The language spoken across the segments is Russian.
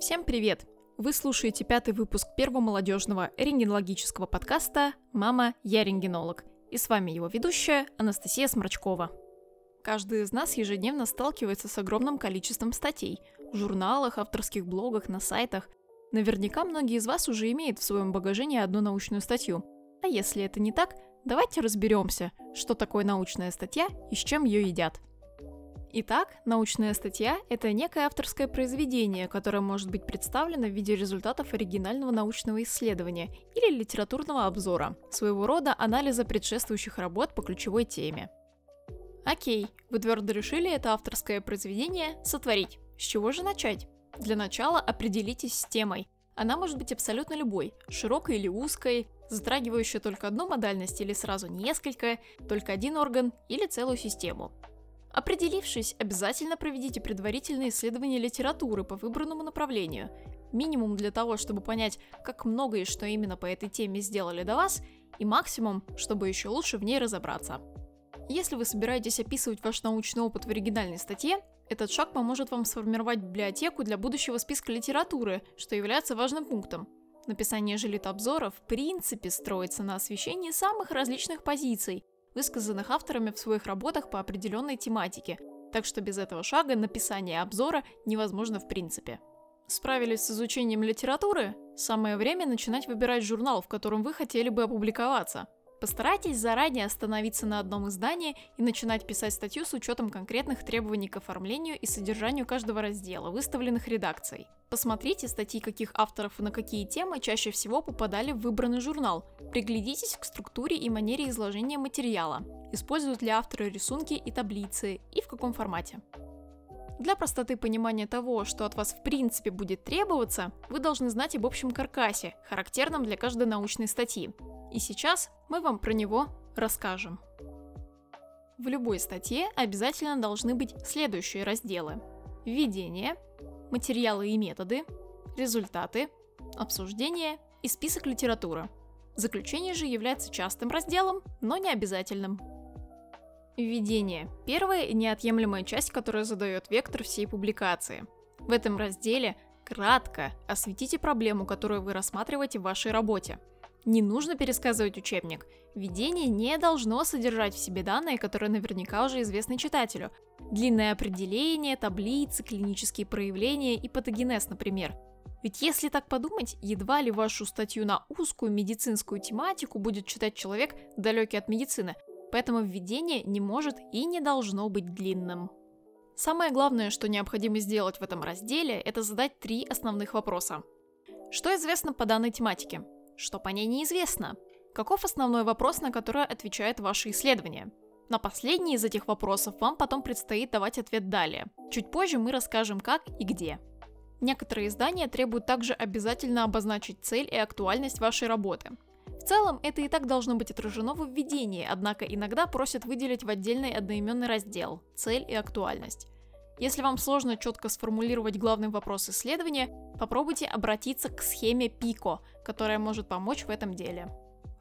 Всем привет! Вы слушаете пятый выпуск первого молодежного рентгенологического подкаста «Мама, я рентгенолог». И с вами его ведущая Анастасия Смрачкова. Каждый из нас ежедневно сталкивается с огромным количеством статей в журналах, авторских блогах, на сайтах. Наверняка многие из вас уже имеют в своем багаже не одну научную статью. А если это не так, давайте разберемся, что такое научная статья и с чем ее едят – Итак, научная статья – это некое авторское произведение, которое может быть представлено в виде результатов оригинального научного исследования или литературного обзора, своего рода анализа предшествующих работ по ключевой теме. Окей, вы твердо решили это авторское произведение сотворить. С чего же начать? Для начала определитесь с темой. Она может быть абсолютно любой, широкой или узкой, затрагивающей только одну модальность или сразу несколько, только один орган или целую систему. Определившись, обязательно проведите предварительное исследование литературы по выбранному направлению. Минимум для того, чтобы понять, как много и что именно по этой теме сделали до вас, и максимум, чтобы еще лучше в ней разобраться. Если вы собираетесь описывать ваш научный опыт в оригинальной статье, этот шаг поможет вам сформировать библиотеку для будущего списка литературы, что является важным пунктом. Написание же литобзора в принципе строится на освещении самых различных позиций, высказанных авторами в своих работах по определенной тематике, так что без этого шага написание обзора невозможно в принципе. Справились с изучением литературы? Самое время начинать выбирать журнал, в котором вы хотели бы опубликоваться. Постарайтесь заранее остановиться на одном издании и начинать писать статью с учетом конкретных требований к оформлению и содержанию каждого раздела, выставленных редакцией. Посмотрите статьи каких авторов и на какие темы чаще всего попадали в выбранный журнал. Приглядитесь к структуре и манере изложения материала. Используют ли авторы рисунки и таблицы и в каком формате. Для простоты понимания того, что от вас в принципе будет требоваться, вы должны знать об общем каркасе, характерном для каждой научной статьи. И сейчас мы вам про него расскажем. В любой статье обязательно должны быть следующие разделы. Введение, материалы и методы, результаты, обсуждение и список литературы. Заключение же является частым разделом, но не обязательным. Введение – первая и неотъемлемая часть, которая задает вектор всей публикации. В этом разделе кратко осветите проблему, которую вы рассматриваете в вашей работе. Не нужно пересказывать учебник. Введение не должно содержать в себе данные, которые наверняка уже известны читателю, Длинное определение, таблицы, клинические проявления и патогенез, например. Ведь если так подумать, едва ли вашу статью на узкую медицинскую тематику будет читать человек, далекий от медицины, поэтому введение не может и не должно быть длинным. Самое главное, что необходимо сделать в этом разделе, это задать три основных вопроса. Что известно по данной тематике? Что по ней неизвестно? Каков основной вопрос, на который отвечает ваше исследование? На последний из этих вопросов вам потом предстоит давать ответ далее. Чуть позже мы расскажем как и где. Некоторые издания требуют также обязательно обозначить цель и актуальность вашей работы. В целом, это и так должно быть отражено в введении, однако иногда просят выделить в отдельный одноименный раздел «Цель и актуальность». Если вам сложно четко сформулировать главный вопрос исследования, попробуйте обратиться к схеме PICO, которая может помочь в этом деле.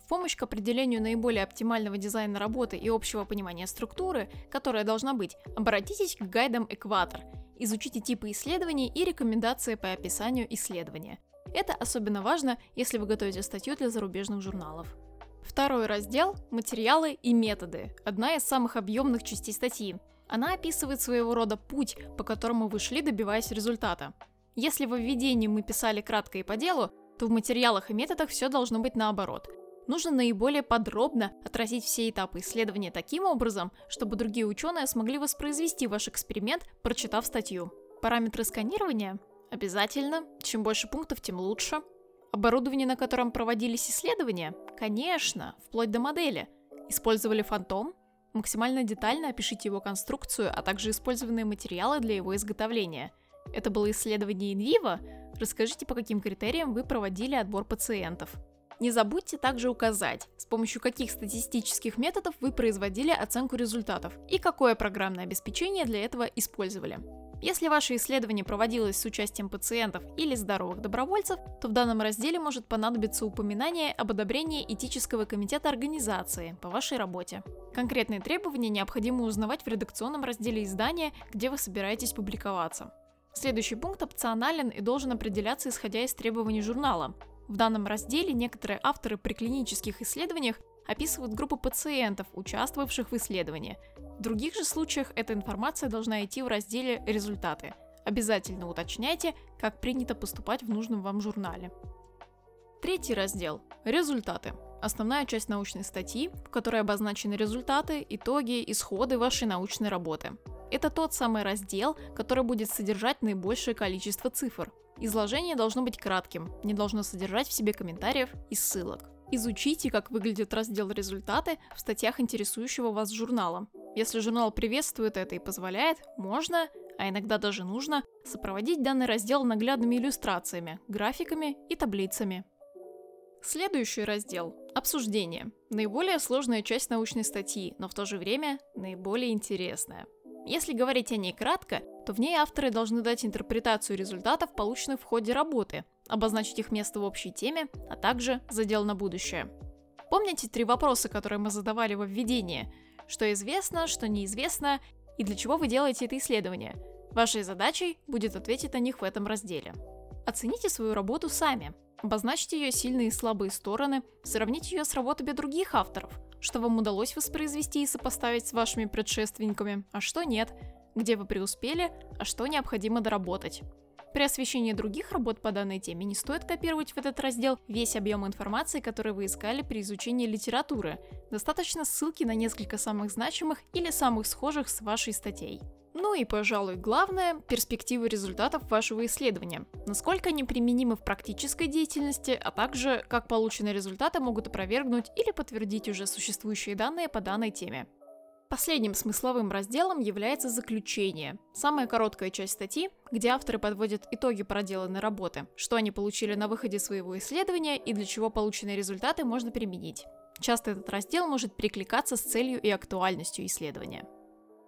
В помощь к определению наиболее оптимального дизайна работы и общего понимания структуры, которая должна быть, обратитесь к гайдам Экватор, изучите типы исследований и рекомендации по описанию исследования. Это особенно важно, если вы готовите статью для зарубежных журналов. Второй раздел – материалы и методы. Одна из самых объемных частей статьи. Она описывает своего рода путь, по которому вы шли, добиваясь результата. Если во введении мы писали кратко и по делу, то в материалах и методах все должно быть наоборот – Нужно наиболее подробно отразить все этапы исследования таким образом, чтобы другие ученые смогли воспроизвести ваш эксперимент, прочитав статью. Параметры сканирования? Обязательно. Чем больше пунктов, тем лучше. Оборудование, на котором проводились исследования? Конечно, вплоть до модели. Использовали фантом? Максимально детально опишите его конструкцию, а также использованные материалы для его изготовления. Это было исследование инвиво? Расскажите, по каким критериям вы проводили отбор пациентов. Не забудьте также указать, с помощью каких статистических методов вы производили оценку результатов и какое программное обеспечение для этого использовали. Если ваше исследование проводилось с участием пациентов или здоровых добровольцев, то в данном разделе может понадобиться упоминание об одобрении этического комитета организации по вашей работе. Конкретные требования необходимо узнавать в редакционном разделе издания, где вы собираетесь публиковаться. Следующий пункт опционален и должен определяться исходя из требований журнала. В данном разделе некоторые авторы при клинических исследованиях описывают группу пациентов, участвовавших в исследовании. В других же случаях эта информация должна идти в разделе «Результаты». Обязательно уточняйте, как принято поступать в нужном вам журнале. Третий раздел – результаты. Основная часть научной статьи, в которой обозначены результаты, итоги, исходы вашей научной работы. Это тот самый раздел, который будет содержать наибольшее количество цифр. Изложение должно быть кратким, не должно содержать в себе комментариев и ссылок. Изучите, как выглядит раздел «Результаты» в статьях интересующего вас журнала. Если журнал приветствует это и позволяет, можно, а иногда даже нужно, сопроводить данный раздел наглядными иллюстрациями, графиками и таблицами. Следующий раздел – обсуждение. Наиболее сложная часть научной статьи, но в то же время наиболее интересная. Если говорить о ней кратко, то в ней авторы должны дать интерпретацию результатов, полученных в ходе работы, обозначить их место в общей теме, а также задел на будущее. Помните три вопроса, которые мы задавали во введении? Что известно, что неизвестно и для чего вы делаете это исследование? Вашей задачей будет ответить на них в этом разделе. Оцените свою работу сами. Обозначьте ее сильные и слабые стороны, сравните ее с работами других авторов, что вам удалось воспроизвести и сопоставить с вашими предшественниками, а что нет, где вы преуспели, а что необходимо доработать. При освещении других работ по данной теме не стоит копировать в этот раздел весь объем информации, который вы искали при изучении литературы. Достаточно ссылки на несколько самых значимых или самых схожих с вашей статьей. Ну и, пожалуй, главное – перспективы результатов вашего исследования. Насколько они применимы в практической деятельности, а также как полученные результаты могут опровергнуть или подтвердить уже существующие данные по данной теме. Последним смысловым разделом является заключение. Самая короткая часть статьи, где авторы подводят итоги проделанной работы, что они получили на выходе своего исследования и для чего полученные результаты можно применить. Часто этот раздел может перекликаться с целью и актуальностью исследования.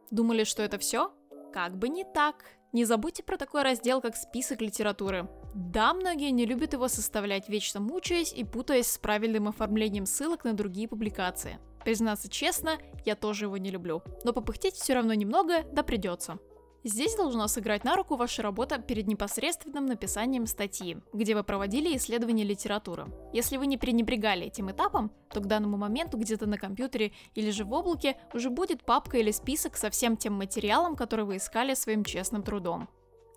Думали, что это все? Как бы не так. Не забудьте про такой раздел, как список литературы. Да, многие не любят его составлять, вечно мучаясь и путаясь с правильным оформлением ссылок на другие публикации. Признаться честно, я тоже его не люблю. Но попыхтеть все равно немного, да придется. Здесь должна сыграть на руку ваша работа перед непосредственным написанием статьи, где вы проводили исследование литературы. Если вы не пренебрегали этим этапом, то к данному моменту где-то на компьютере или же в облаке уже будет папка или список со всем тем материалом, который вы искали своим честным трудом.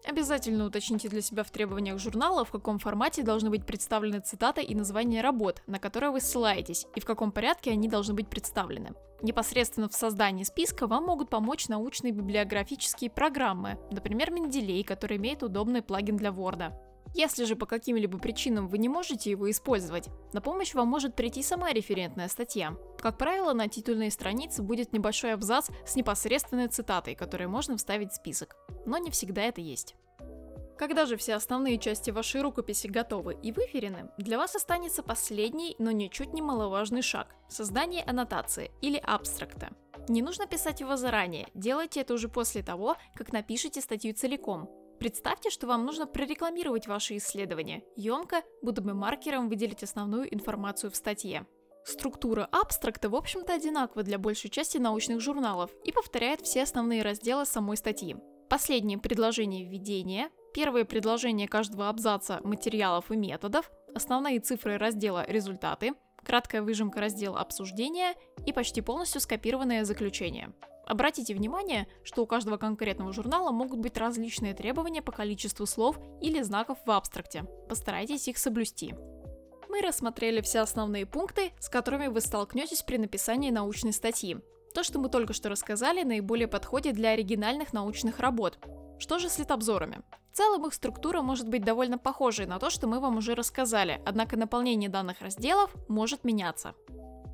Обязательно уточните для себя в требованиях журнала, в каком формате должны быть представлены цитаты и названия работ, на которые вы ссылаетесь, и в каком порядке они должны быть представлены. Непосредственно в создании списка вам могут помочь научные библиографические программы, например, Менделей, который имеет удобный плагин для Word. Если же по каким-либо причинам вы не можете его использовать, на помощь вам может прийти сама референтная статья. Как правило, на титульной странице будет небольшой абзац с непосредственной цитатой, которую можно вставить в список. Но не всегда это есть. Когда же все основные части вашей рукописи готовы и выверены, для вас останется последний, но ничуть не маловажный шаг – создание аннотации или абстракта. Не нужно писать его заранее, делайте это уже после того, как напишите статью целиком. Представьте, что вам нужно прорекламировать ваши исследования. Емко, бы маркером выделить основную информацию в статье. Структура абстракта, в общем-то, одинакова для большей части научных журналов и повторяет все основные разделы самой статьи. Последнее предложение введения, первое предложение каждого абзаца материалов и методов, основные цифры раздела «Результаты», краткая выжимка раздела «Обсуждения» и почти полностью скопированное заключение. Обратите внимание, что у каждого конкретного журнала могут быть различные требования по количеству слов или знаков в абстракте. Постарайтесь их соблюсти. Мы рассмотрели все основные пункты, с которыми вы столкнетесь при написании научной статьи. То, что мы только что рассказали, наиболее подходит для оригинальных научных работ. Что же с литобзорами? В целом их структура может быть довольно похожей на то, что мы вам уже рассказали, однако наполнение данных разделов может меняться.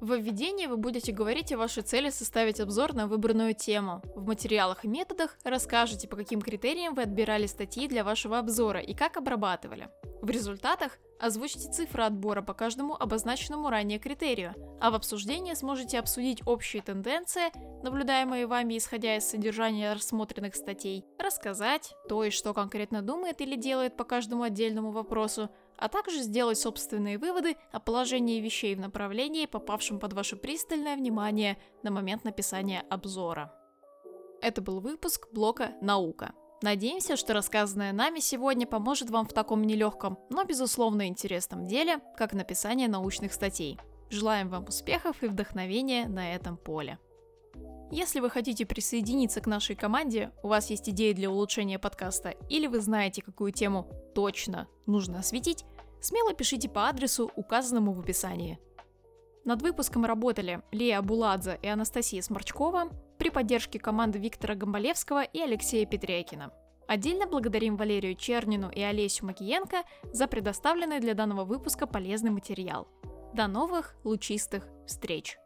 В введении вы будете говорить о вашей цели составить обзор на выбранную тему. В материалах и методах расскажете, по каким критериям вы отбирали статьи для вашего обзора и как обрабатывали. В результатах озвучите цифры отбора по каждому обозначенному ранее критерию, а в обсуждении сможете обсудить общие тенденции, наблюдаемые вами исходя из содержания рассмотренных статей, рассказать то и что конкретно думает или делает по каждому отдельному вопросу, а также сделать собственные выводы о положении вещей в направлении, попавшем под ваше пристальное внимание на момент написания обзора. Это был выпуск блока «Наука». Надеемся, что рассказанное нами сегодня поможет вам в таком нелегком, но безусловно интересном деле, как написание научных статей. Желаем вам успехов и вдохновения на этом поле. Если вы хотите присоединиться к нашей команде, у вас есть идеи для улучшения подкаста, или вы знаете, какую тему точно нужно осветить, смело пишите по адресу, указанному в описании. Над выпуском работали Лия Буладзе и Анастасия Сморчкова при поддержке команды Виктора Гомболевского и Алексея Петрякина. Отдельно благодарим Валерию Чернину и Олесю Макиенко за предоставленный для данного выпуска полезный материал. До новых лучистых встреч!